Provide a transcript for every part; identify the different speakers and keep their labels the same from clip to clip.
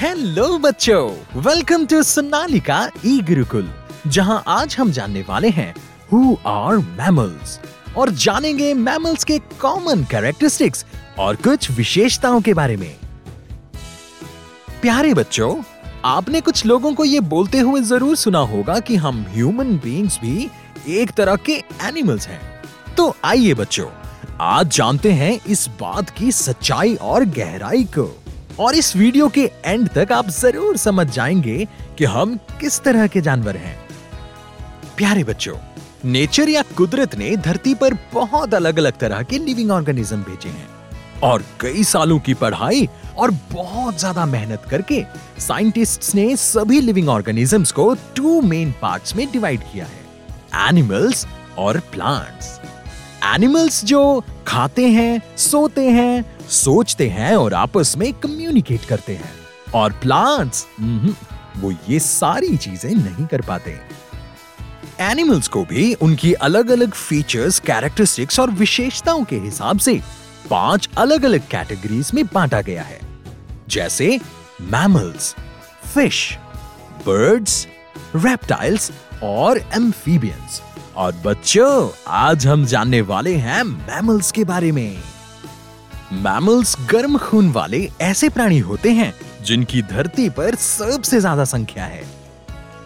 Speaker 1: Hello बच्चों. Welcome to Sonalika E Gurukul जहाँ आज हम जानने वाले हैं हु आर मैमल्स और जानेंगे मैमल्स के कॉमन कैरेक्टरिस्टिक्स और कुछ विशेषताओं के बारे में। प्यारे बच्चों, आपने कुछ लोगों को ये बोलते हुए ज़रूर सुना होगा कि हम ह्यूमन बीइंग्स भी एक तरह के एनिमल्स हैं। तो आइए बच्चों, आज जानते हैं इस बात की सच्चाई और गहराई को। और इस वीडियो के एंड तक आप ज़रूर समझ जाएँगे कि हम किस तरह के जानवर हैं। प्यारे बच्चों, नेचर या कुदरत ने धरती पर बहुत अलग अलग तरह के लिविंग ऑर्गेनिज्म भेजे हैं और कई सालों की पढ़ाई और बहुत ज़्यादा मेहनत करके साइंटिस्ट्स ने सभी लिविंग ऑर्गेनिजम्स को टू मेन पार्ट्स में डिवाइड किया है एनिमल्स और प्लांट्स एनिमल्स जो खाते हैं, सोते हैं सोचते हैं और आपस में कम्युनिकेट करते हैं। और प्लांट्स वो ये सारी चीज़ें नहीं कर पाते। एनिमल्स को भी उनकी अलग अलग फीचर्स कैरेक्टरिस्टिक्स और विशेषताओं के हिसाब से पाँच अलग अलग कैटेगरीज में बांटा गया है। जैसे मैमल्स फ़िश बर्ड्स रेप्टाइल्स और एम्फीबियंस और बच्चों, आज हम जानने वाले हैं मैमल्स के बारे में। मैमल्स गर्म खून वाले ऐसे प्राणी होते हैं, जिनकी धरती पर सबसे ज़्यादा संख्या है।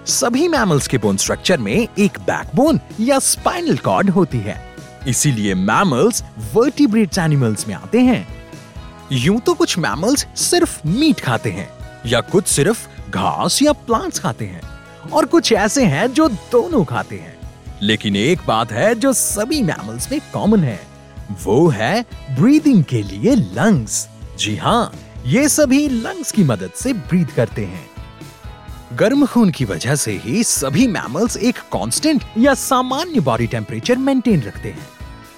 Speaker 1: सभी मैमल्स के बोन स्ट्रक्चर में एक बैकबोन या स्पाइनल कॉर्ड होती है। इसीलिए मैमल्स वर्टिब्रेट्स एनिमल्स में आते हैं। यूँ तो कुछ मैमल्स सिर्फ़ मीट खाते हैं, या कुछ सिर्फ़ घास या प्लांट्स खाते हैं, और कुछ ऐसे हैं जो दोनों खाते हैं। लेकिन एक बात है जो सभी मैमल्स में कॉमन है। वो है ब्रीदिंग के लिए लंग्स जी हाँ ये सभी लंग्स की मदद से ब्रीद करते हैं। गर्म खून की वजह से ही सभी मैमल्स एक कांस्टेंट या सामान्य बॉडी टेम्परेचर मेंटेन रखते हैं।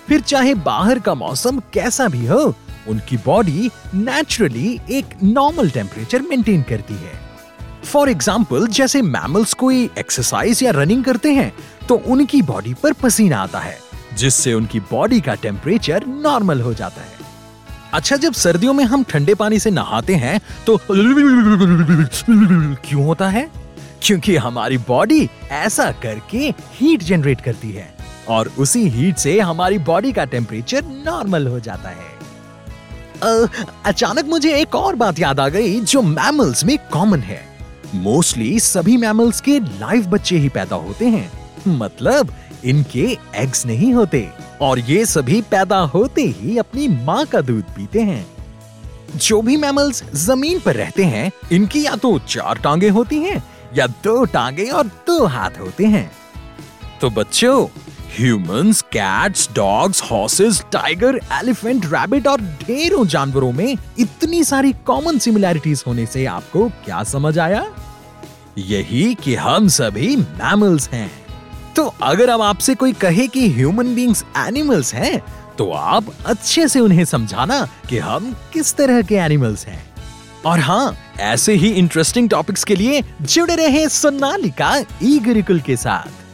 Speaker 1: फिर चाहे बाहर का मौसम कैसा भी हो, उनकी बॉडी नेचुरली एक नॉर्मल टेम्परेचर मेंटेन करती है। फॉर एग्ज़ाम्पल जैसे मैमल्स कोई एक्सरसाइज या रनिंग करते हैं तो उनकी बॉडी पर पसीना आता है। जिससे उनकी बॉडी का टेम्परेचर नॉर्मल हो जाता है। अच्छा जब सर्दियों में हम ठंडे पानी से नहाते हैं तो क्यों होता है? क्योंकि हमारी बॉडी ऐसा करके हीट जनरेट करती है, और उसी हीट से हमारी बॉडी का टेम्परेचर नॉर्मल हो जाता है। अचानक मुझे एक और बात याद आ गई, जो मैमल्स में कॉमन है। मोस्टली सभी मैमल्स के लाइव बच्चे ही पैदा होते हैं। मतलब इनके एग्स नहीं होते। और ये सभी पैदा होते ही अपनी माँ का दूध पीते हैं। जो भी मैमल्स ज़मीन पर रहते हैं, इनकी या तो चार टांगे होती हैं, या दो टांगे और दो हाथ होते हैं। तो बच्चों humans cats dogs horses tiger elephant rabbit और ढेरों जानवरों में इतनी सारी कॉमन सिमिलैरिटीज होने से आपको क्या समझ आया? यही कि हम सभी मैमल्स हैं। तो अगर अब आपसे कोई कहे कि ह्यूमन बींग्स एनिमल्स हैं तो आप अच्छे से उन्हें समझाना कि हम किस तरह के एनिमल्स हैं। और हाँ ऐसे ही इंटरेस्टिंग टॉपिक्स के लिए जुड़े रहे सोनालिका ई गुरुकुल के साथ।